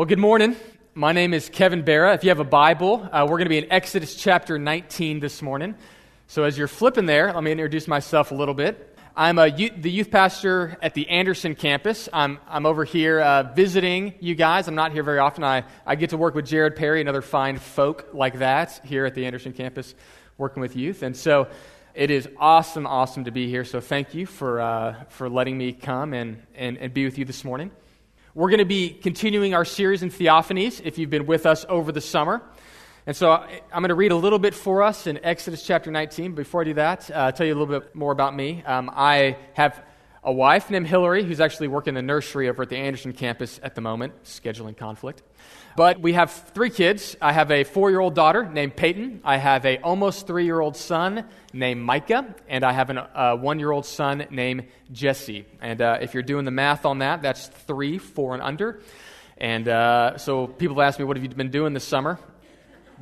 Well, good morning. My name is Kevin Barra. If you have a Bible, uh, we're going to be in Exodus chapter 19 this morning. So, as you're flipping there, let me introduce myself a little bit. I'm a, the youth pastor at the Anderson campus. I'm, I'm over here uh, visiting you guys. I'm not here very often. I, I get to work with Jared Perry and other fine folk like that here at the Anderson campus, working with youth. And so, it is awesome, awesome to be here. So, thank you for, uh, for letting me come and, and, and be with you this morning. We're going to be continuing our series in Theophanies if you've been with us over the summer. And so I'm going to read a little bit for us in Exodus chapter 19. Before I do that, uh, I'll tell you a little bit more about me. Um, I have a wife named Hillary who's actually working the nursery over at the Anderson campus at the moment, scheduling conflict. But we have three kids. I have a four year old daughter named Peyton. I have a almost three year old son named Micah. And I have a uh, one year old son named Jesse. And uh, if you're doing the math on that, that's three, four, and under. And uh, so people ask me, What have you been doing this summer?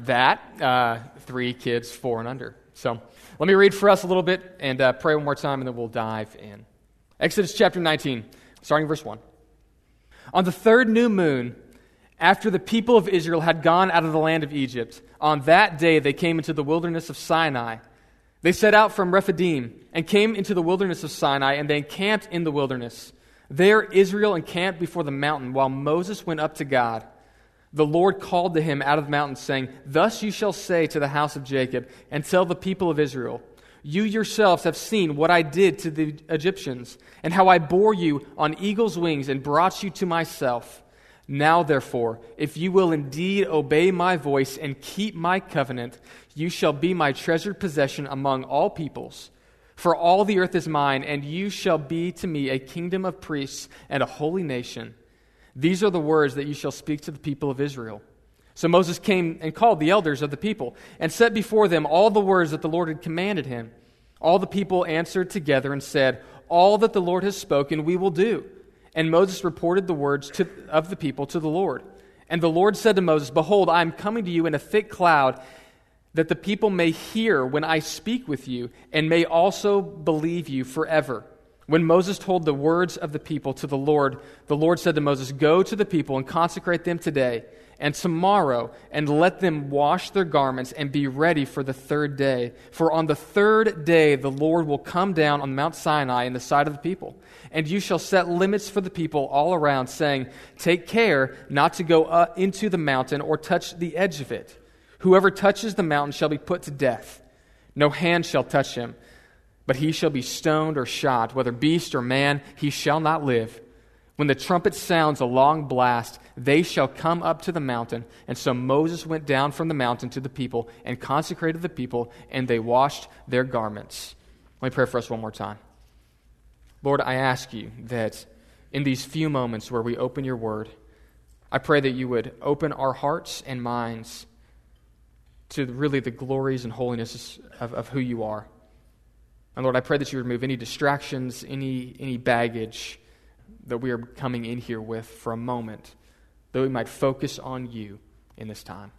That, uh, three kids, four and under. So let me read for us a little bit and uh, pray one more time, and then we'll dive in. Exodus chapter 19, starting verse 1. On the third new moon, after the people of Israel had gone out of the land of Egypt, on that day they came into the wilderness of Sinai. They set out from Rephidim and came into the wilderness of Sinai, and they encamped in the wilderness. There Israel encamped before the mountain, while Moses went up to God. The Lord called to him out of the mountain, saying, Thus you shall say to the house of Jacob, and tell the people of Israel, You yourselves have seen what I did to the Egyptians, and how I bore you on eagle's wings and brought you to myself. Now, therefore, if you will indeed obey my voice and keep my covenant, you shall be my treasured possession among all peoples. For all the earth is mine, and you shall be to me a kingdom of priests and a holy nation. These are the words that you shall speak to the people of Israel. So Moses came and called the elders of the people and set before them all the words that the Lord had commanded him. All the people answered together and said, All that the Lord has spoken, we will do. And Moses reported the words to, of the people to the Lord. And the Lord said to Moses, Behold, I am coming to you in a thick cloud, that the people may hear when I speak with you, and may also believe you forever. When Moses told the words of the people to the Lord, the Lord said to Moses, Go to the people and consecrate them today and tomorrow, and let them wash their garments and be ready for the third day. For on the third day the Lord will come down on Mount Sinai in the sight of the people. And you shall set limits for the people all around, saying, Take care not to go up into the mountain or touch the edge of it. Whoever touches the mountain shall be put to death. No hand shall touch him, but he shall be stoned or shot, whether beast or man, he shall not live. When the trumpet sounds a long blast, they shall come up to the mountain. And so Moses went down from the mountain to the people and consecrated the people, and they washed their garments. Let me pray for us one more time. Lord, I ask you that in these few moments where we open your word, I pray that you would open our hearts and minds to really the glories and holiness of, of who you are. And Lord, I pray that you remove any distractions, any, any baggage that we are coming in here with for a moment, that we might focus on you in this time.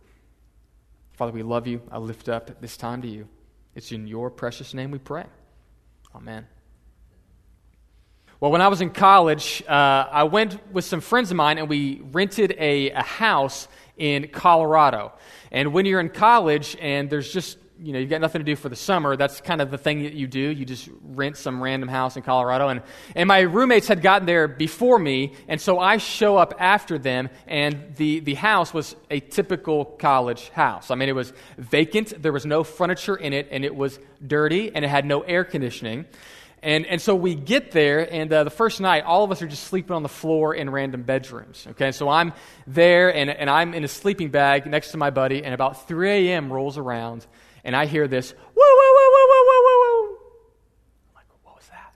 Father, we love you. I lift up this time to you. It's in your precious name we pray. Amen. Well, when I was in college, uh, I went with some friends of mine and we rented a, a house in Colorado. And when you're in college and there's just you know, you've got nothing to do for the summer, that's kind of the thing that you do. You just rent some random house in Colorado. And, and my roommates had gotten there before me, and so I show up after them, and the, the house was a typical college house. I mean, it was vacant, there was no furniture in it, and it was dirty, and it had no air conditioning. And, and so we get there, and uh, the first night, all of us are just sleeping on the floor in random bedrooms. Okay, so I'm there, and, and I'm in a sleeping bag next to my buddy, and about 3 a.m. rolls around and I hear this, woo, woo, woo, woo, woo, woo, woo. I'm like, what was that?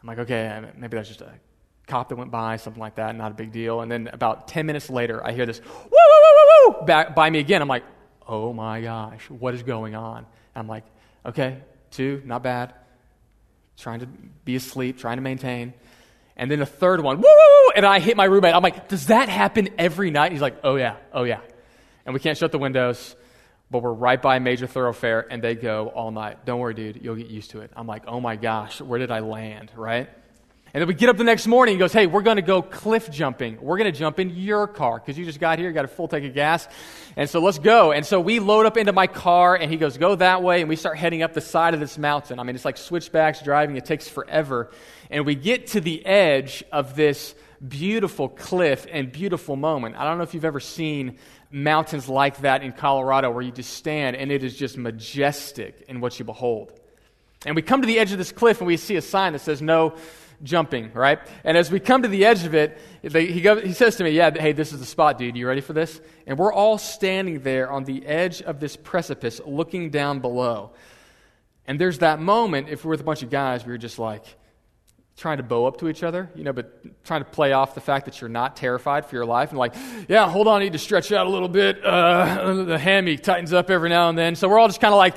I'm like, okay, maybe that's just a cop that went by, something like that, not a big deal. And then about 10 minutes later, I hear this, woo, woo, woo, woo, woo, back by me again. I'm like, oh my gosh, what is going on? I'm like, okay, two, not bad. Trying to be asleep, trying to maintain. And then a third one, woo, woo, woo, and I hit my roommate. I'm like, does that happen every night? He's like, oh yeah, oh yeah. And we can't shut the windows but we're right by a major thoroughfare and they go all night. Don't worry, dude, you'll get used to it. I'm like, oh my gosh, where did I land, right? And then we get up the next morning. He goes, Hey, we're going to go cliff jumping. We're going to jump in your car because you just got here, you got a full tank of gas. And so let's go. And so we load up into my car, and he goes, Go that way. And we start heading up the side of this mountain. I mean, it's like switchbacks driving, it takes forever. And we get to the edge of this beautiful cliff and beautiful moment. I don't know if you've ever seen mountains like that in Colorado where you just stand and it is just majestic in what you behold. And we come to the edge of this cliff and we see a sign that says no jumping, right? And as we come to the edge of it, he, goes, he says to me, Yeah, hey, this is the spot, dude. You ready for this? And we're all standing there on the edge of this precipice looking down below. And there's that moment, if we're with a bunch of guys, we are just like trying to bow up to each other, you know, but trying to play off the fact that you're not terrified for your life. And like, yeah, hold on, I need to stretch out a little bit. Uh, the hammy tightens up every now and then. So we're all just kind of like,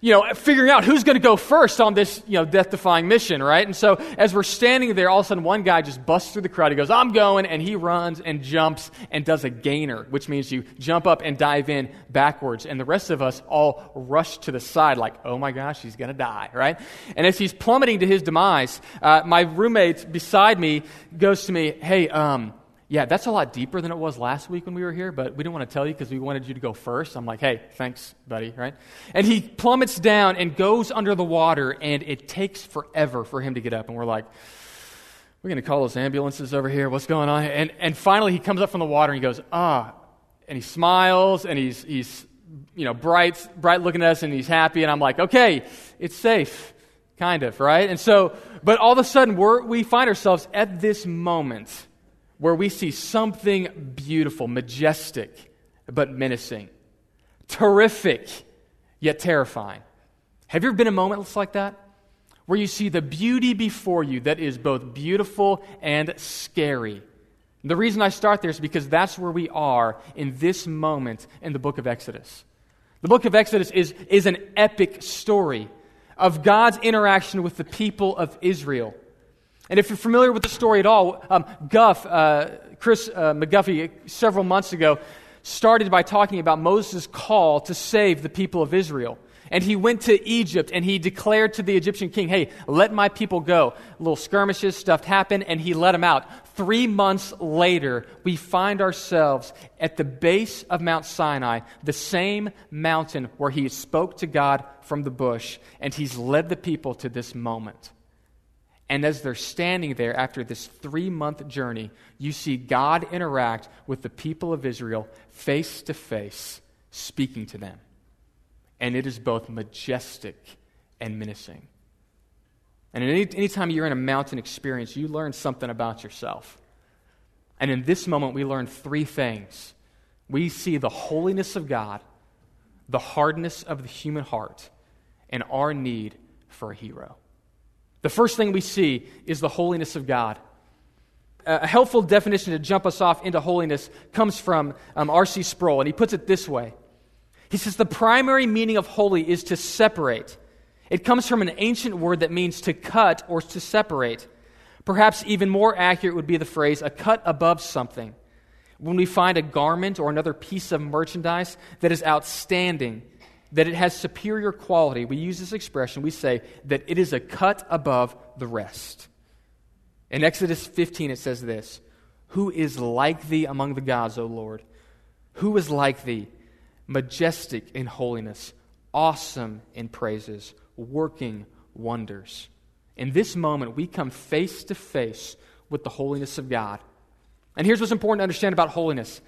you know, figuring out who's going to go first on this, you know, death defying mission, right? And so as we're standing there, all of a sudden one guy just busts through the crowd. He goes, I'm going. And he runs and jumps and does a gainer, which means you jump up and dive in backwards. And the rest of us all rush to the side, like, oh my gosh, he's going to die, right? And as he's plummeting to his demise, uh, my roommate beside me goes to me, hey, um, yeah, that's a lot deeper than it was last week when we were here, but we didn't want to tell you because we wanted you to go first. I'm like, hey, thanks, buddy, right? And he plummets down and goes under the water, and it takes forever for him to get up. And we're like, we're going to call those ambulances over here. What's going on? And, and finally, he comes up from the water and he goes, ah, and he smiles and he's, he's you know, bright, bright looking at us and he's happy. And I'm like, okay, it's safe, kind of, right? And so, but all of a sudden, we're, we find ourselves at this moment where we see something beautiful, majestic, but menacing, terrific, yet terrifying. Have you ever been in moments like that? Where you see the beauty before you that is both beautiful and scary. The reason I start there is because that's where we are in this moment in the book of Exodus. The book of Exodus is, is an epic story of God's interaction with the people of Israel. And if you're familiar with the story at all, um, Guff, uh, Chris uh, McGuffey, several months ago, started by talking about Moses' call to save the people of Israel. And he went to Egypt and he declared to the Egyptian king, Hey, let my people go. Little skirmishes, stuff happened, and he let them out. Three months later, we find ourselves at the base of Mount Sinai, the same mountain where he spoke to God from the bush, and he's led the people to this moment. And as they're standing there after this three month journey, you see God interact with the people of Israel face to face, speaking to them. And it is both majestic and menacing. And any, anytime you're in a mountain experience, you learn something about yourself. And in this moment, we learn three things. We see the holiness of God, the hardness of the human heart, and our need for a hero. The first thing we see is the holiness of God. A helpful definition to jump us off into holiness comes from um, R.C. Sproul, and he puts it this way He says, The primary meaning of holy is to separate. It comes from an ancient word that means to cut or to separate. Perhaps even more accurate would be the phrase, a cut above something. When we find a garment or another piece of merchandise that is outstanding, that it has superior quality, we use this expression, we say that it is a cut above the rest. In Exodus 15, it says this Who is like thee among the gods, O Lord? Who is like thee, majestic in holiness, awesome in praises, working wonders? In this moment, we come face to face with the holiness of God. And here's what's important to understand about holiness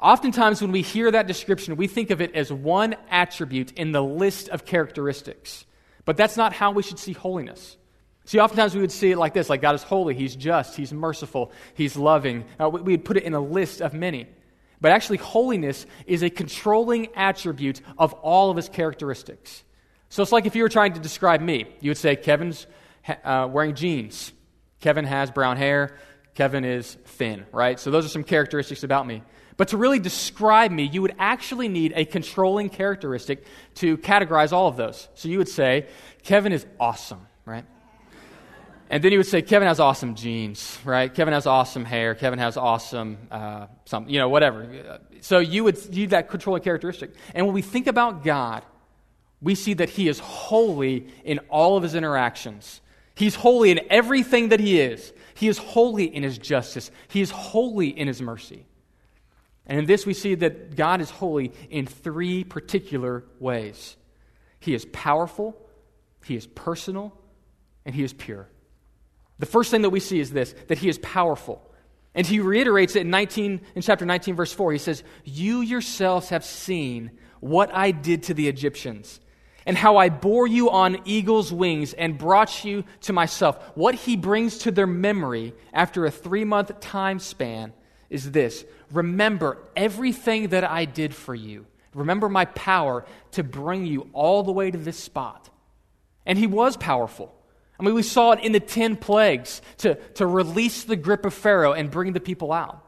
Oftentimes, when we hear that description, we think of it as one attribute in the list of characteristics. But that's not how we should see holiness. See, oftentimes we would see it like this like God is holy, He's just, He's merciful, He's loving. Uh, we would put it in a list of many. But actually, holiness is a controlling attribute of all of His characteristics. So it's like if you were trying to describe me, you would say, Kevin's uh, wearing jeans, Kevin has brown hair, Kevin is thin, right? So those are some characteristics about me. But to really describe me, you would actually need a controlling characteristic to categorize all of those. So you would say, Kevin is awesome, right? And then you would say, Kevin has awesome jeans, right? Kevin has awesome hair. Kevin has awesome, uh, something, you know, whatever. So you would need that controlling characteristic. And when we think about God, we see that He is holy in all of His interactions. He's holy in everything that he is. He is holy in his justice. He is holy in his mercy. And in this, we see that God is holy in three particular ways He is powerful, He is personal, and He is pure. The first thing that we see is this that He is powerful. And he reiterates it in, 19, in chapter 19, verse 4. He says, You yourselves have seen what I did to the Egyptians, and how I bore you on eagle's wings and brought you to myself. What he brings to their memory after a three month time span is this Remember everything that I did for you. Remember my power to bring you all the way to this spot. And he was powerful. I mean, we saw it in the 10 plagues to, to release the grip of Pharaoh and bring the people out.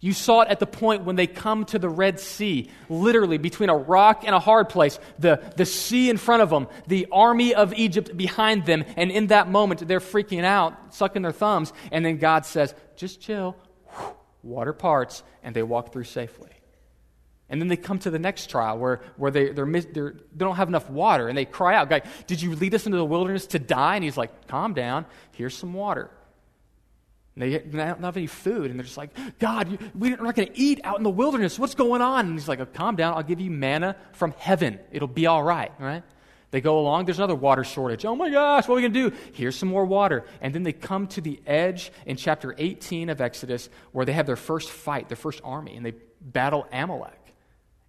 You saw it at the point when they come to the Red Sea, literally between a rock and a hard place, the, the sea in front of them, the army of Egypt behind them, and in that moment they're freaking out, sucking their thumbs, and then God says, just chill, water parts, and they walk through safely. And then they come to the next trial where, where they, they're, they're, they don't have enough water and they cry out, God, did you lead us into the wilderness to die? And he's like, calm down, here's some water. And they don't have any food and they're just like, God, we're not going to eat out in the wilderness. What's going on? And he's like, oh, calm down, I'll give you manna from heaven. It'll be all right, right? They go along, there's another water shortage. Oh my gosh, what are we going to do? Here's some more water. And then they come to the edge in chapter 18 of Exodus where they have their first fight, their first army, and they battle Amalek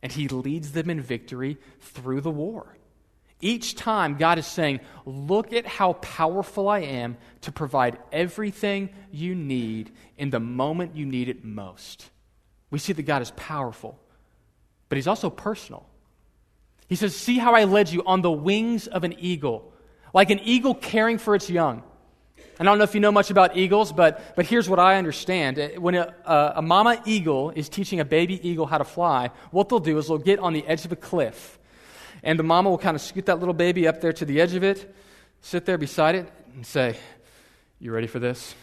and he leads them in victory through the war. Each time, God is saying, Look at how powerful I am to provide everything you need in the moment you need it most. We see that God is powerful, but He's also personal. He says, See how I led you on the wings of an eagle, like an eagle caring for its young. I don't know if you know much about eagles, but, but here's what I understand. Uh, when a, a, a, mama eagle is teaching a baby eagle how to fly, what they'll do is they'll get on the edge of a cliff. And the mama will kind of scoot that little baby up there to the edge of it, sit there beside it, and say, You ready for this?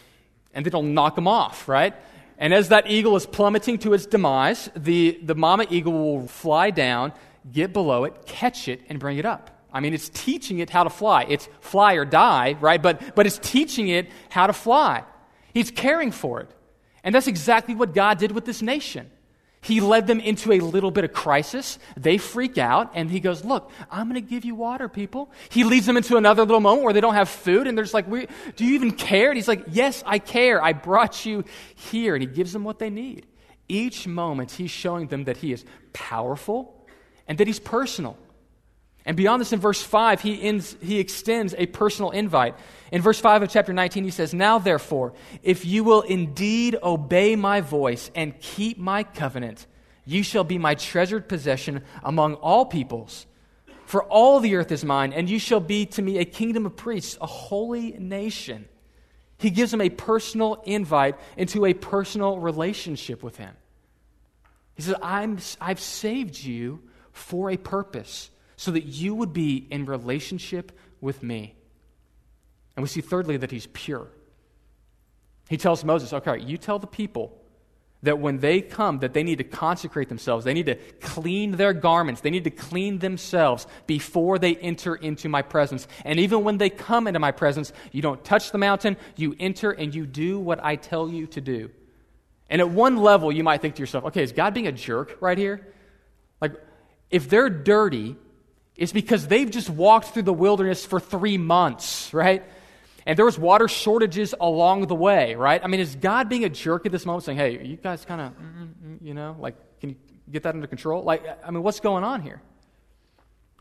And then it'll knock them off, right? And as that eagle is plummeting to its demise, the, the mama eagle will fly down, get below it, catch it, and bring it up. I mean, it's teaching it how to fly. It's fly or die, right? But, but it's teaching it how to fly. He's caring for it. And that's exactly what God did with this nation. He led them into a little bit of crisis. They freak out, and he goes, Look, I'm going to give you water, people. He leads them into another little moment where they don't have food, and they're just like, Do you even care? And he's like, Yes, I care. I brought you here. And he gives them what they need. Each moment, he's showing them that he is powerful and that he's personal. And beyond this, in verse 5, he, ends, he extends a personal invite. In verse 5 of chapter 19, he says, Now therefore, if you will indeed obey my voice and keep my covenant, you shall be my treasured possession among all peoples. For all the earth is mine, and you shall be to me a kingdom of priests, a holy nation. He gives him a personal invite into a personal relationship with him. He says, I'm, I've saved you for a purpose so that you would be in relationship with me. And we see thirdly that he's pure. He tells Moses, okay, you tell the people that when they come that they need to consecrate themselves. They need to clean their garments. They need to clean themselves before they enter into my presence. And even when they come into my presence you don't touch the mountain. You enter and you do what i tell you to do. And at one level you might think to yourself okay is god being a jerk right here if they're dirty it's because they've just walked through the wilderness for three months, right? And there was water shortages along the way, right? I mean, is God being a jerk at this moment saying, hey, you guys kind of, mm, mm, you know, like, can you get that under control? Like, I mean, what's going on here?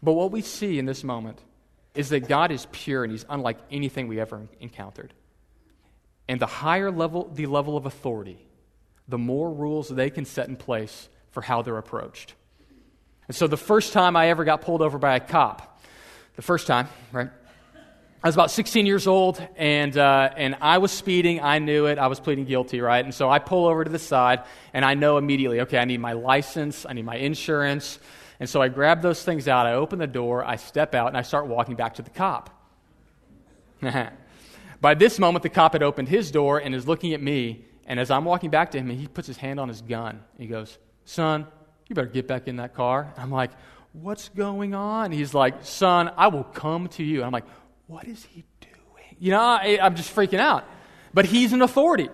But what we see in this moment is that God is pure and he's unlike anything we ever encountered. And the higher level, the level of authority, the more rules they can set in place for how they're approached. And so the first time I ever got pulled over by a cop, the first time, right? I was about 16 years old, and, uh, and I was speeding. I knew it. I was pleading guilty, right? And so I pull over to the side, and I know immediately, okay, I need my license, I need my insurance. And so I grab those things out, I open the door, I step out, and I start walking back to the cop. By this moment, the cop had opened his door and is looking at me, and as I'm walking back to him, he puts his hand on his gun. He goes, Son, you better get back in that car. I'm like, What's going on? He's like, Son, I will come to you. And I'm like, What is he doing? You know, I, I'm just freaking out. But he's an authority,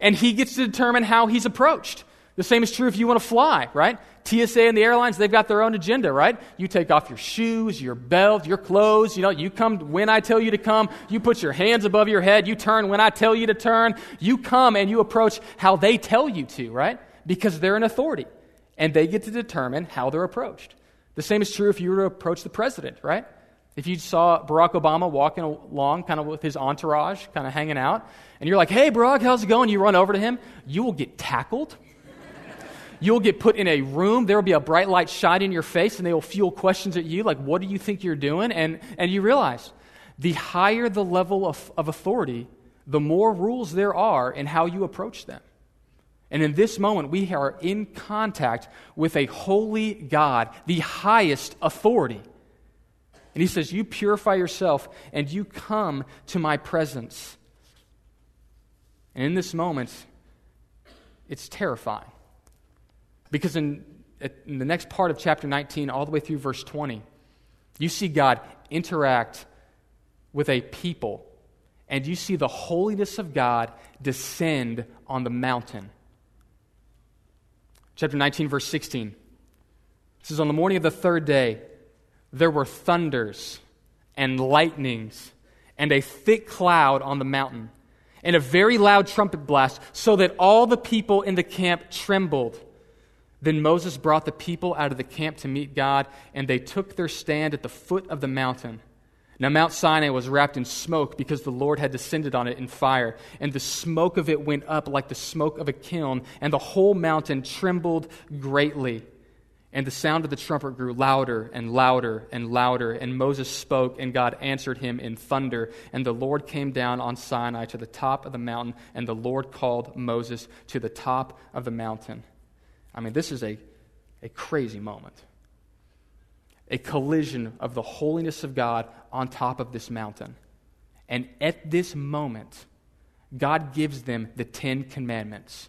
and he gets to determine how he's approached. The same is true if you want to fly, right? TSA and the airlines, they've got their own agenda, right? You take off your shoes, your belt, your clothes. You know, you come when I tell you to come. You put your hands above your head. You turn when I tell you to turn. You come and you approach how they tell you to, right? Because they're an authority and they get to determine how they're approached. The same is true if you were to approach the president, right? If you saw Barack Obama walking along kind of with his entourage, kind of hanging out, and you're like, hey, Barack, how's it going? You run over to him, you will get tackled You'll get put in a room. There will be a bright light shine in your face, and they will fuel questions at you like, What do you think you're doing? And, and you realize the higher the level of, of authority, the more rules there are in how you approach them. And in this moment, we are in contact with a holy God, the highest authority. And he says, You purify yourself and you come to my presence. And in this moment, it's terrifying. Because in, in the next part of chapter 19, all the way through verse 20, you see God interact with a people, and you see the holiness of God descend on the mountain. Chapter 19, verse 16. This is on the morning of the third day, there were thunders and lightnings and a thick cloud on the mountain, and a very loud trumpet blast, so that all the people in the camp trembled. Then Moses brought the people out of the camp to meet God, and they took their stand at the foot of the mountain. Now, Mount Sinai was wrapped in smoke because the Lord had descended on it in fire, and the smoke of it went up like the smoke of a kiln, and the whole mountain trembled greatly. And the sound of the trumpet grew louder and louder and louder, and Moses spoke, and God answered him in thunder. And the Lord came down on Sinai to the top of the mountain, and the Lord called Moses to the top of the mountain. I mean, this is a, a crazy moment. A collision of the holiness of God on top of this mountain. And at this moment, God gives them the Ten Commandments.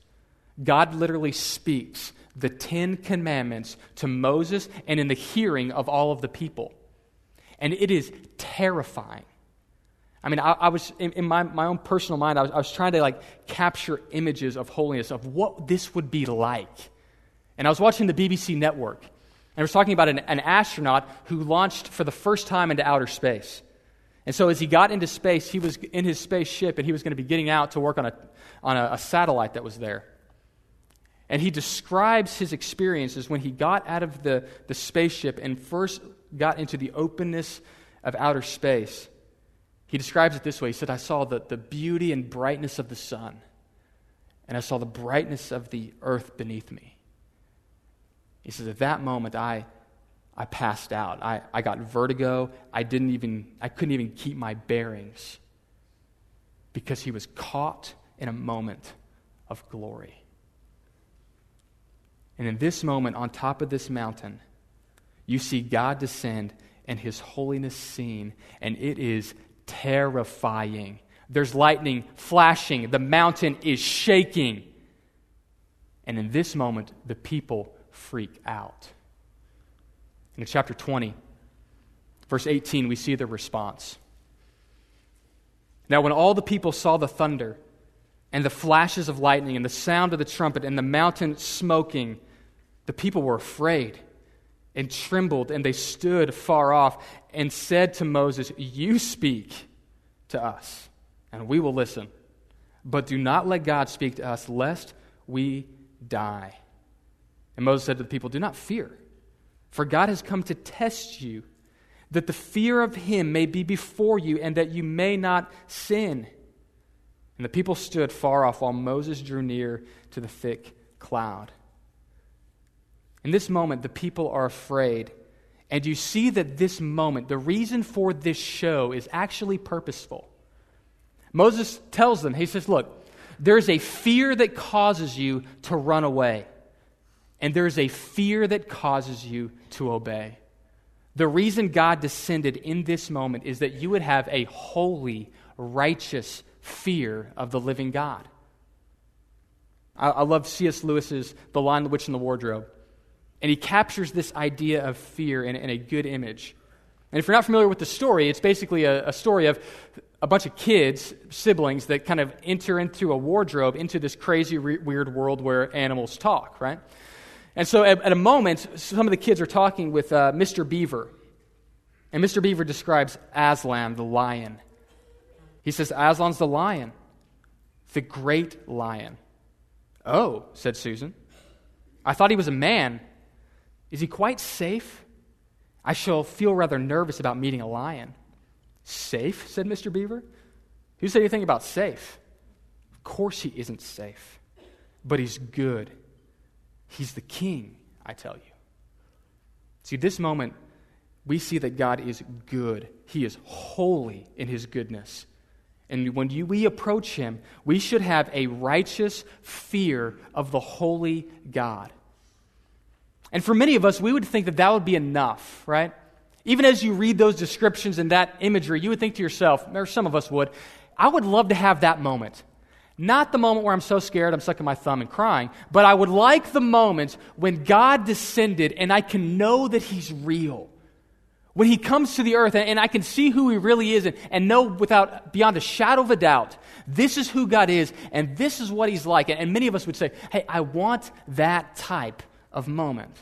God literally speaks the Ten Commandments to Moses and in the hearing of all of the people. And it is terrifying. I mean, I, I was, in, in, my, my own personal mind, I was, I was trying to like capture images of holiness, of what this would be like and I was watching the BBC network, and was talking about an, an astronaut who launched for the first time into outer space. And so, as he got into space, he was in his spaceship and he was going to be getting out to work on a, on a, a satellite that was there. And he describes his experiences when he got out of the, the spaceship and first got into the openness of outer space. He describes it this way He said, I saw the, the beauty and brightness of the sun, and I saw the brightness of the earth beneath me. He says, At that moment, I, I passed out. I, I got vertigo. I, didn't even, I couldn't even keep my bearings because he was caught in a moment of glory. And in this moment, on top of this mountain, you see God descend and his holiness seen, and it is terrifying. There's lightning flashing, the mountain is shaking. And in this moment, the people freak out. In chapter 20, verse 18, we see the response. Now, when all the people saw the thunder and the flashes of lightning and the sound of the trumpet and the mountain smoking, the people were afraid and trembled, and they stood far off and said to Moses, You speak to us, and we will listen. But do not let God speak to us, lest we die. And Moses said to the people, Do not fear, for God has come to test you, that the fear of him may be before you, and that you may not sin. And the people stood far off while Moses drew near to the thick cloud. In this moment, the people are afraid. And you see that this moment, the reason for this show is actually purposeful. Moses tells them, he says, Look, there's a fear that causes you to run away and there is a fear that causes you to obey. The reason God descended in this moment is that you would have a holy, righteous fear of the living God. I, I love C.S. Lewis's The Lion, the Witch, and the Wardrobe. And he captures this idea of fear in, in a good image. And if you're not familiar with the story, it's basically a, a story of a bunch of kids, siblings, that kind of enter into a wardrobe into this crazy, re- weird world where animals talk, right? And so at, at, a moment, some of the kids are talking with uh, Mr. Beaver. And Mr. Beaver describes Aslan, the lion. He says, Aslan's the lion, the great lion. Oh, said Susan. I thought he was a man. Is he quite safe? I shall feel rather nervous about meeting a lion. Safe, said Mr. Beaver. Who said anything about safe? Of course he isn't safe, but he's good. He's the king, I tell you. See, this moment, we see that God is good. He is holy in his goodness. And when you, we approach him, we should have a righteous fear of the holy God. And for many of us, we would think that that would be enough, right? Even as you read those descriptions and that imagery, you would think to yourself, or some of us would, I would love to have that moment. Not the moment where I'm so scared I'm sucking my thumb and crying, but I would like the moment when God descended and I can know that He's real. When He comes to the earth and, and I can see who He really is and, and know without, beyond a shadow of a doubt, this is who God is and this is what He's like. And, and many of us would say, hey, I want that type of moment.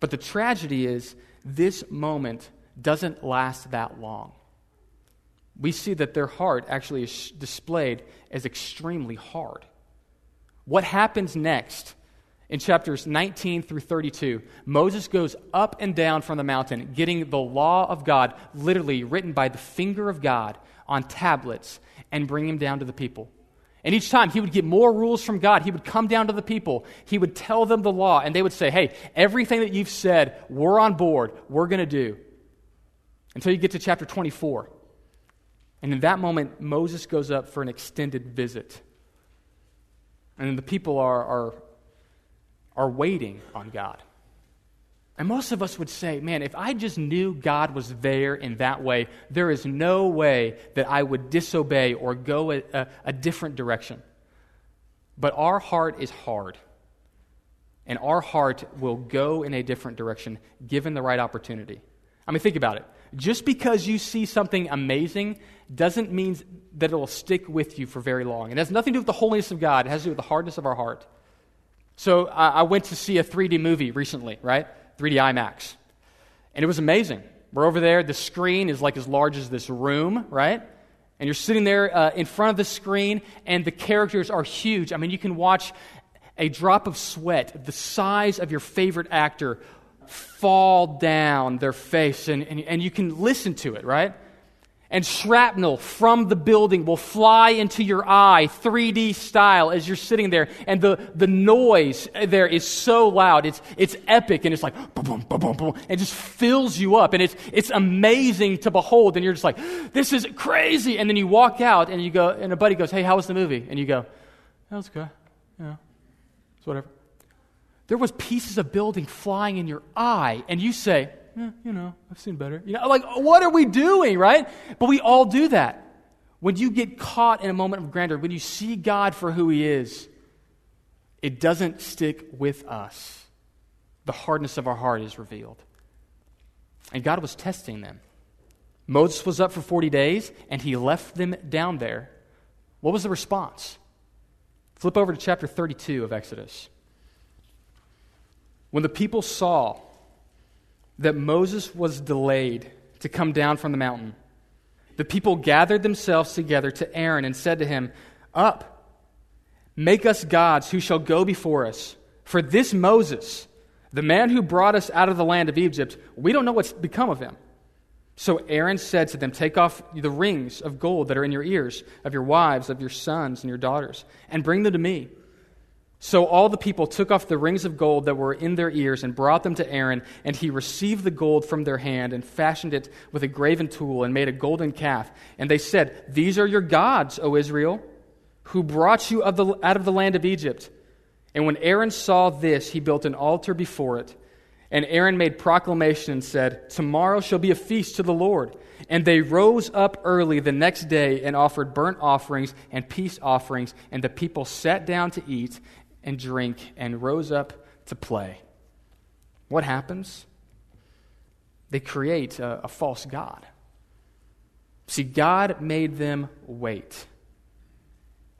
But the tragedy is, this moment doesn't last that long. We see that their heart actually is displayed as extremely hard. What happens next in chapters 19 through 32? Moses goes up and down from the mountain, getting the law of God, literally written by the finger of God, on tablets and bring them down to the people. And each time he would get more rules from God. He would come down to the people. He would tell them the law, and they would say, Hey, everything that you've said, we're on board. We're going to do. Until you get to chapter 24. And in that moment, Moses goes up for an extended visit. And the people are, are, are waiting on God. And most of us would say, man, if I just knew God was there in that way, there is no way that I would disobey or go a, a, a, different direction. But our heart is hard. And our heart will go in a different direction given the right opportunity. I mean, think about it. Just because you see something amazing doesn't mean that it will stick with you for very long. It has nothing to do with the holiness of God, it has to do with the hardness of our heart. So I went to see a 3D movie recently, right? 3D IMAX. And it was amazing. We're over there, the screen is like as large as this room, right? And you're sitting there uh, in front of the screen, and the characters are huge. I mean, you can watch a drop of sweat, the size of your favorite actor, fall down their face, and, and, and you can listen to it, right? and shrapnel from the building will fly into your eye 3D style as you're sitting there. And the, the noise there is so loud. It's, it's epic and it's like boom, boom, boom, boom. It just fills you up and it's, it's amazing to behold. And you're just like, this is crazy. And then you walk out and you go, and a buddy goes, hey, how was the movie? And you go, that was good. Yeah, it's whatever. There was pieces of building flying in your eye and you say, yeah, you know, I've seen better. You know, like, what are we doing, right? But we all do that. When you get caught in a moment of grandeur, when you see God for who He is, it doesn't stick with us. The hardness of our heart is revealed. And God was testing them. Moses was up for 40 days, and he left them down there. What was the response? Flip over to chapter 32 of Exodus. When the people saw that Moses was delayed to come down from the mountain, the people gathered themselves together to Aaron and said to him, Up, make us gods who shall go before us. For this Moses, the man who brought us out of the land of Egypt, we don't know what's become of him. So Aaron said to them, Take off the rings of gold that are in your ears, of your wives, of your sons, and your daughters, and bring them to me. So all the people took off the rings of gold that were in their ears and brought them to Aaron, and he received the gold from their hand and fashioned it with a graven tool and made a golden calf. And they said, These are your gods, O Israel, who brought you out of the land of Egypt. And when Aaron saw this, he built an altar before it. And Aaron made proclamation and said, Tomorrow shall be a feast to the Lord. And they rose up early the next day and offered burnt offerings and peace offerings, and the people sat down to eat and drink and rose up to play. What happens? They create a, a false God. See, God made them wait,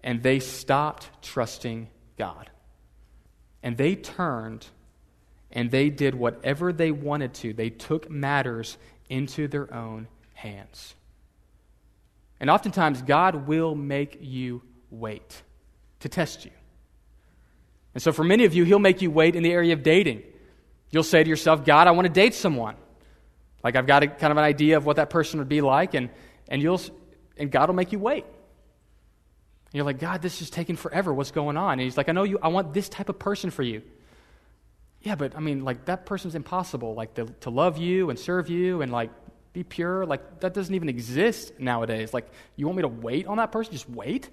and they stopped trusting God. And they turned and they did whatever they wanted to. They took matters into their own hands. And oftentimes, God will make you wait to test you. And so, for many of you, He'll make you wait in the area of dating. You'll say to yourself, God, I want to date someone. Like, I've got a, kind of an idea of what that person would be like, and, and, you'll, and God will make you wait. And you're like, God, this is taking forever. What's going on? And He's like, I know you, I want this type of person for you. Yeah, but I mean, like, that person's impossible. Like, to, to love you and serve you and, like, be pure. Like, that doesn't even exist nowadays. Like, you want me to wait on that person? Just wait?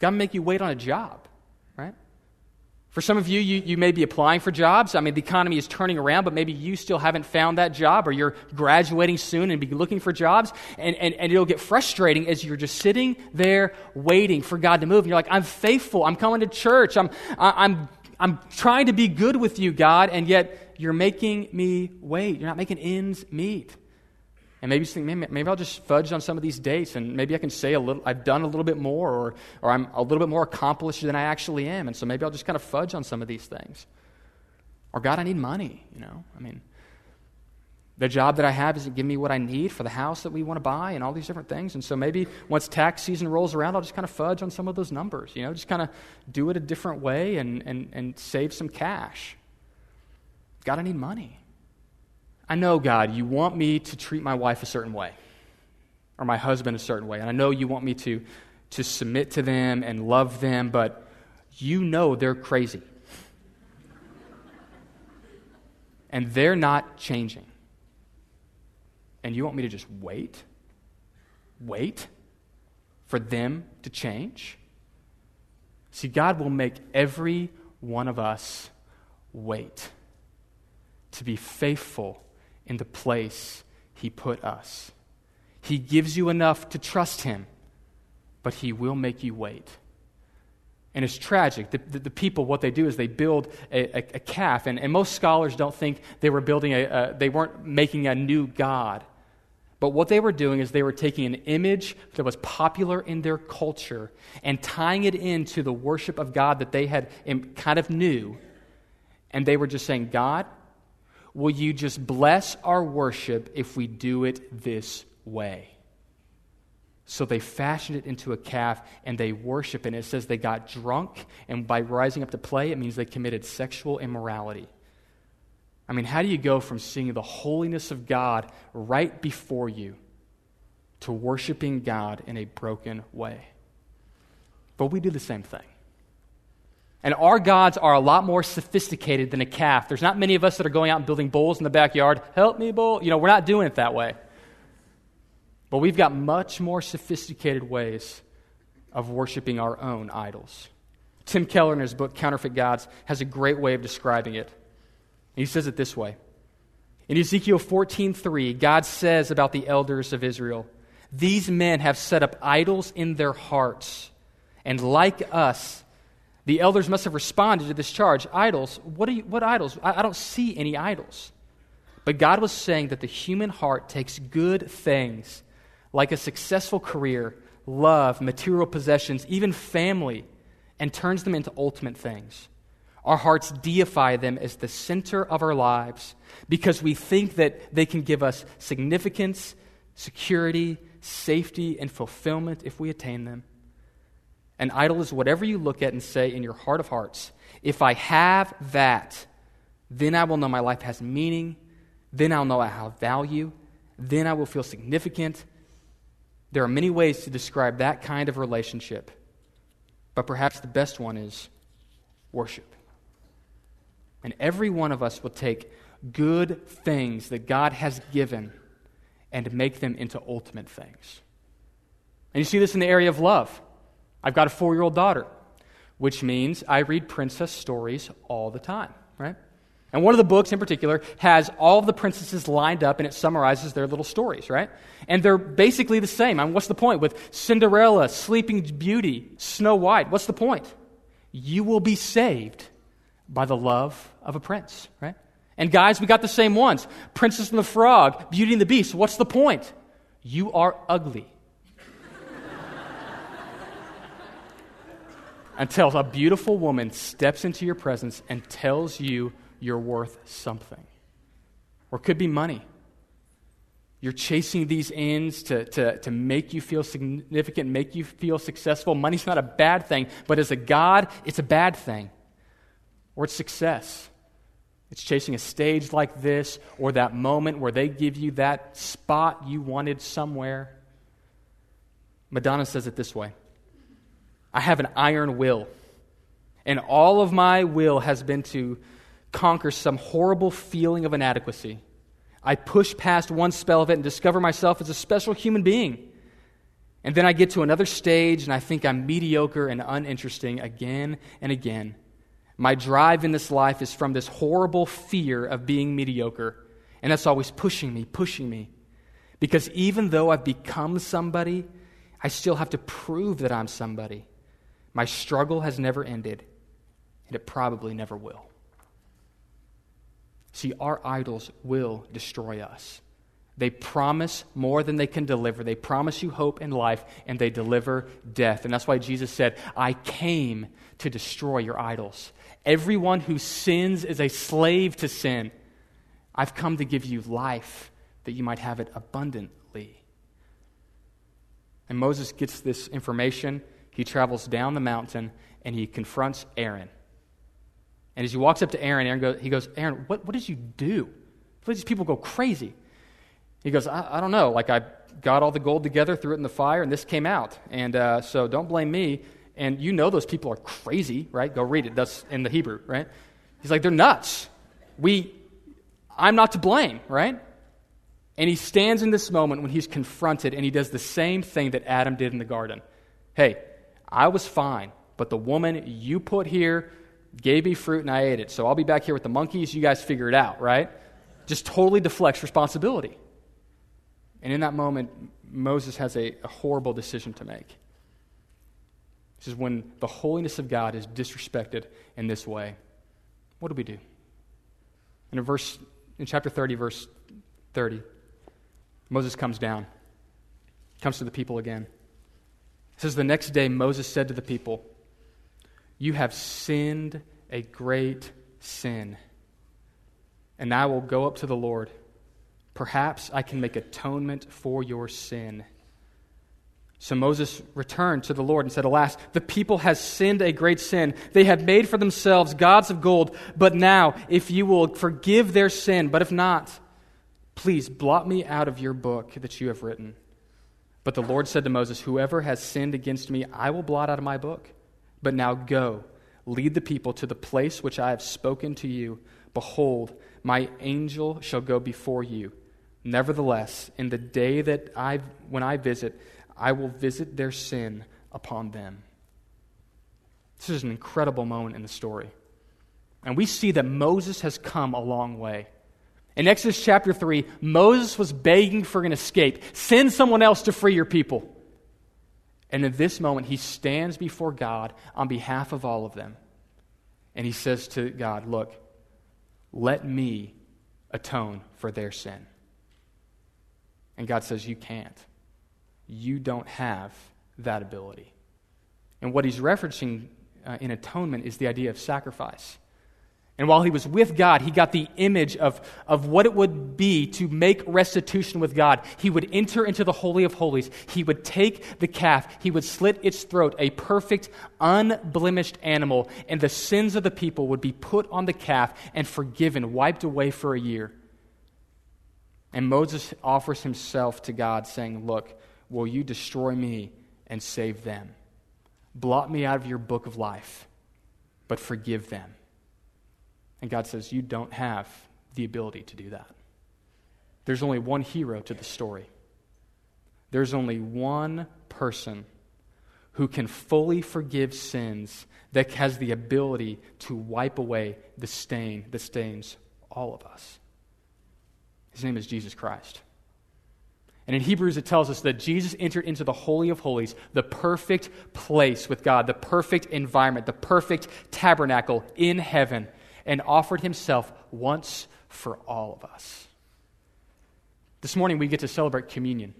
God make you wait on a job, right? For some of you, you, you may be applying for jobs. I mean, the economy is turning around, but maybe you still haven't found that job, or you're graduating soon and be looking for jobs. And, and, and it'll get frustrating as you're just sitting there waiting for God to move. And you're like, I'm faithful. I'm coming to church. I'm, I'm, I'm trying to be good with you, God, and yet you're making me wait. You're not making ends meet. And maybe you think, maybe, maybe I'll just fudge on some of these dates and maybe I can say a little, I've done a little bit more or, or I'm a little bit more accomplished than I actually am. And so maybe I'll just kind of fudge on some of these things. Or God, I need money, you know? I mean, the job that I have isn't giving me what I need for the house that we want to buy and all these different things. And so maybe once tax season rolls around, I'll just kind of fudge on some of those numbers, you know, just kind of do it a different way and, and, and save some cash. God, I need money. I know, God, you want me to treat my wife a certain way or my husband a certain way. And I know you want me to, to submit to them and love them, but you know they're crazy. and they're not changing. And you want me to just wait? Wait for them to change? See, God will make every one of us wait to be faithful in the place He put us. He gives you enough to trust Him, but He will make you wait. And it's tragic. The, the, the people, what they do is they build a, a, a calf, and, and, most scholars don't think they were building a, a, they weren't making a new God. But what they were doing is they were taking an image that was popular in their culture and tying it into the worship of God that they had kind of knew. And they were just saying, God, Will you just bless our worship if we do it this way? So they fashioned it into a calf and they worship. And it says they got drunk, and by rising up to play, it means they committed sexual immorality. I mean, how do you go from seeing the holiness of God right before you to worshiping God in a broken way? But we do the same thing. And our gods are a lot more sophisticated than a calf. There's not many of us that are going out and building bowls in the backyard. Help me, bowl. You know, we're not doing it that way. But we've got much more sophisticated ways of worshiping our own idols. Tim Keller, in his book Counterfeit Gods, has a great way of describing it. He says it this way. In Ezekiel 14:3, God says about the elders of Israel, "These men have set up idols in their hearts, and like us, the elders must have responded to this charge. Idols? What, you, what idols? I, I don't see any idols. But God was saying that the human heart takes good things like a successful career, love, material possessions, even family, and turns them into ultimate things. Our hearts deify them as the center of our lives because we think that they can give us significance, security, safety, and fulfillment if we attain them. An idol is whatever you look at and say in your heart of hearts, if I have that, then I will know my life has meaning. Then I'll know I have value. Then I will feel significant. There are many ways to describe that kind of relationship, but perhaps the best one is worship. And every one of us will take good things that God has given and make them into ultimate things. And you see this in the area of love. I've got a four year old daughter, which means I read princess stories all the time, right? And one of the books in particular has all of the princesses lined up and it summarizes their little stories, right? And they're basically the same. I mean, what's the point? With Cinderella, Sleeping Beauty, Snow White, what's the point? You will be saved by the love of a prince, right? And guys, we got the same ones Princess and the Frog, Beauty and the Beast. What's the point? You are ugly. Until a beautiful woman steps into your presence and tells you you're worth something. Or it could be money. You're chasing these ends to, to, to make you feel significant, make you feel successful. Money's not a bad thing, but as a God, it's a bad thing. Or it's success. It's chasing a stage like this or that moment where they give you that spot you wanted somewhere. Madonna says it this way I have an iron will, and all of my will has been to conquer some horrible feeling of inadequacy. I push past one spell of it and discover myself as a special human being. And then I get to another stage and I think I'm mediocre and uninteresting again and again. My drive in this life is from this horrible fear of being mediocre. And that's always pushing me, pushing me. Because even though I've become somebody, I still have to prove that I'm somebody. My struggle has never ended, and it probably never will. See, our idols will destroy us. They promise more than they can deliver. They promise you hope and life, and they deliver death. And that's why Jesus said, I came to destroy your idols. Everyone who sins is a slave to sin. I've come to give you life that you might have it abundantly. And Moses gets this information. He travels down the mountain and he confronts Aaron. And as he walks up to Aaron, Aaron goes, he goes, Aaron, what, what did you do? These people go crazy. He goes, I, I, don't know. Like, I got all the gold together, threw it in the fire, and this came out. And uh, so don't blame me. And you know those people are crazy, right? Go read it. That's in the Hebrew, right? He's like, they're nuts. We, I'm not to blame, right? And he stands in this moment when he's confronted and he does the same thing that Adam did in the garden. Hey, I was fine, but the woman you put here gave me fruit and I ate it. So I'll be back here with the monkeys. You guys figure it out, right? Just totally deflects responsibility. And in that moment, Moses has a, a horrible decision to make. This is when the holiness of God is disrespected in this way. What do we do? In a verse in chapter 30, verse 30, Moses comes down, comes to the people again. It says, The next day Moses said to the people, You have sinned a great sin, and I will go up to the Lord. Perhaps I can make atonement for your sin. So Moses returned to the Lord and said, Alas, the people has sinned a great sin. They have made for themselves gods of gold. But now, if you will forgive their sin, but if not, please blot me out of your book that you have written. But the Lord said to Moses, Whoever has sinned against me, I will blot out of my book. But now go, lead the people to the place which I have spoken to you. Behold, my angel shall go before you. Nevertheless, in the day that I when I visit, I will visit their sin upon them. This is an incredible moment in the story. And we see that Moses has come a long way. In Exodus chapter 3, Moses was begging for an escape. Send someone else to free your people. And in this moment, he stands before God on behalf of all of them. And he says to God, Look, let me atone for their sin. And God says, You can't you don't have that ability. And what he's referencing uh, in atonement is the idea of sacrifice. And while he was with God, he got the image of, of what it would be to make restitution with God. He would enter into the Holy of Holies. He would take the calf. He would slit its throat, a perfect, unblemished animal, and the sins of the people would be put on the calf and forgiven, wiped away for a year. And Moses offers himself to God, saying, Look, will you destroy me and save them? Blot me out of your book of life, but forgive them. And God says, You don't have the ability to do that. There's only one hero to the story. There's only one person who can fully forgive sins that has the ability to wipe away the stain that stains all of us. His name is Jesus Christ. And in Hebrews, it tells us that Jesus entered into the Holy of Holies, the perfect place with God, the perfect environment, the perfect tabernacle in heaven, and offered himself once for all of us. This morning, we get to celebrate communion.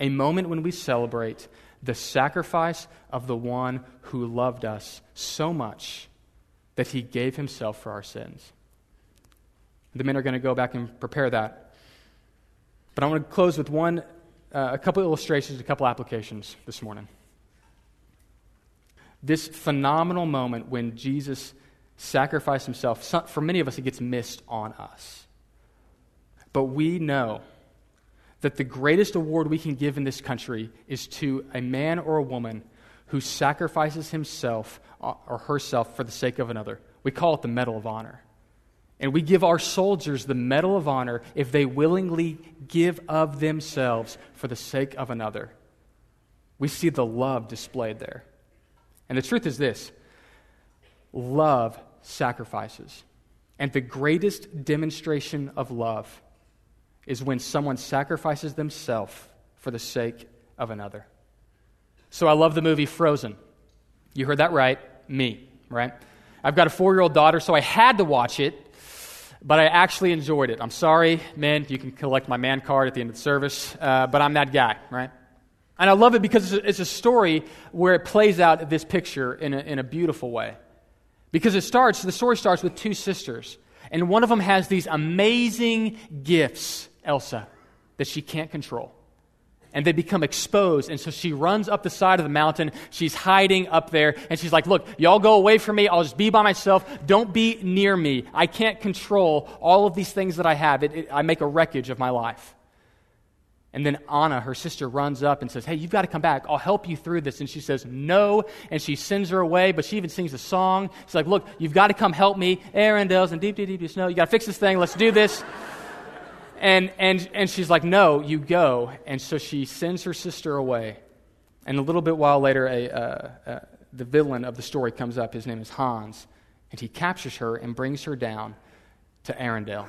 a moment when we celebrate the sacrifice of the one who loved us so much that he gave himself for our sins. The men are going to go back and prepare that. But I want to close with one, uh, a couple illustrations, a couple applications this morning. This phenomenal moment when Jesus sacrificed himself, for many of us, it gets missed on us. But we know that the greatest award we can give in this country is to a man or a woman who sacrifices himself uh, or herself for the sake of another. We call it the Medal of Honor. And we give our soldiers the Medal of Honor if they willingly give of themselves for the sake of another. We see the love displayed there. And the truth is this love sacrifices. And the greatest demonstration of love is when someone sacrifices themselves for the sake of another. So I love the movie Frozen. You heard that right. Me, right? I've got a four year old daughter, so I had to watch it, but I actually enjoyed it. I'm sorry, men, you can collect my man card at the end of the service, uh, but I'm that guy, right? And I love it because it's a, story where it plays out this picture in a, in a beautiful way. Because it starts, the story starts with two sisters, and one of them has these amazing gifts Elsa that she can't control. And they become exposed. And so she runs up the side of the mountain. She's hiding up there. And she's like, Look, y'all go away from me. I'll just be by myself. Don't be near me. I can't control all of these things that I have. It, it, I make a wreckage of my life. And then Anna, her sister, runs up and says, Hey, you've got to come back. I'll help you through this. And she says, No. And she sends her away, but she even sings a song. She's like, Look, you've got to come help me. Arendelle's and deep, deep, deep, deep snow. You got to fix this thing. Let's do this. And, and, and she's like, No, you go. And so she sends her sister away. And a little bit while later, a, uh, uh, the villain of the story comes up. His name is Hans. And he captures her and brings her down to Arendelle.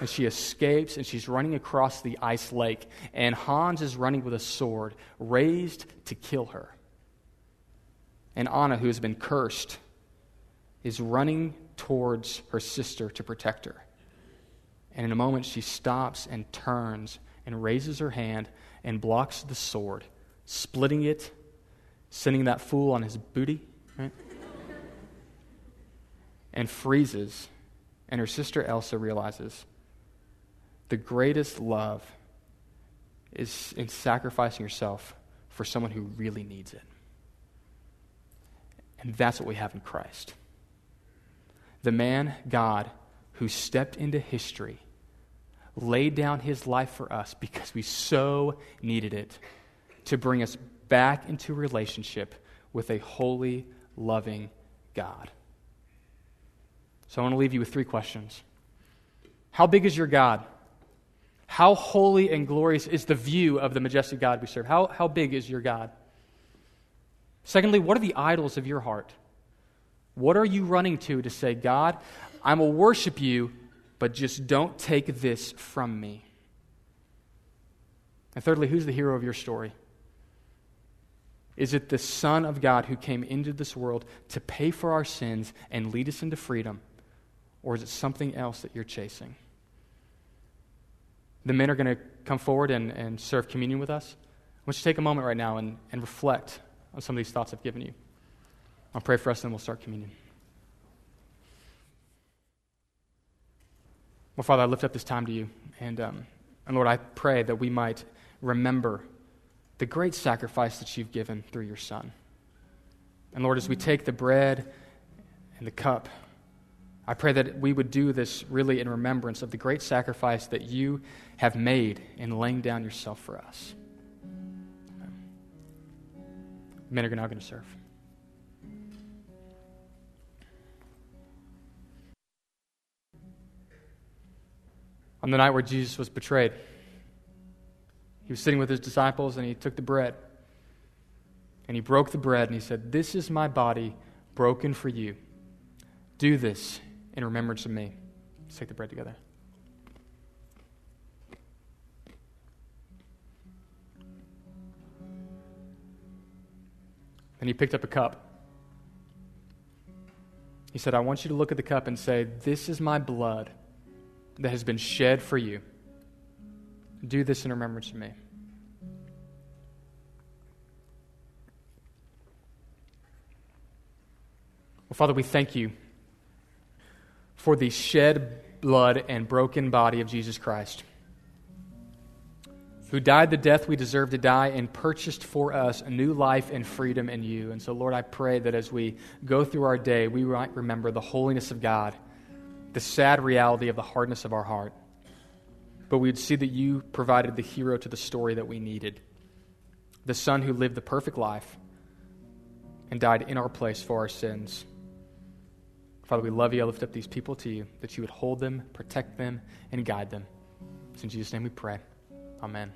And she escapes and she's running across the ice lake. And Hans is running with a sword raised to kill her. And Anna, who has been cursed, is running towards her sister to protect her. And in a moment, she stops and turns and raises her hand and blocks the sword, splitting it, sending that fool on his booty, right? and freezes. And her sister Elsa realizes the greatest love is in sacrificing yourself for someone who really needs it. And that's what we have in Christ. The man, God, who stepped into history laid down his life for us because we so needed it to bring us back into relationship with a holy, loving God. So I want to leave you with three questions. How big is your God? How holy and glorious is the view of the majestic God we serve? How, how big is your God? Secondly, what are the idols of your heart? What are you running to to say, God, I will worship you but just don't take this from me. And thirdly, who's the hero of your story? Is it the Son of God who came into this world to pay for our sins and lead us into freedom? Or is it something else that you're chasing? The men are going to come forward and, and serve communion with us. I want you to take a moment right now and, and reflect on some of these thoughts I've given you. I'll pray for us, and we'll start communion. Well, Father, I lift up this time to you. And, um, and Lord, I pray that we might remember the great sacrifice that you've given through your Son. And Lord, as we take the bread and the cup, I pray that we would do this really in remembrance of the great sacrifice that you have made in laying down yourself for us. Men are now going to serve. on the night where Jesus was betrayed. He was sitting with his disciples and he took the bread. And he broke the bread and he said, This is my body broken for you. Do this in remembrance of me. Let's take the bread together. Then he picked up a cup. He said, I want you to look at the cup and say, This is my blood that has been shed for you. Do this in remembrance of me. Well, Father, we thank you for the shed blood and broken body of Jesus Christ, who died the death we deserve to die and purchased for us a new life and freedom in you. And so, Lord, I pray that as we go through our day, we might remember the holiness of God, the sad reality of the hardness of our heart. But we'd see that you provided the hero to the story that we needed the Son who lived the perfect life and died in our place for our sins. Father, we love you. I lift up these people to you, that you would hold them, protect them, and guide them. It's in Jesus' name we pray. Amen.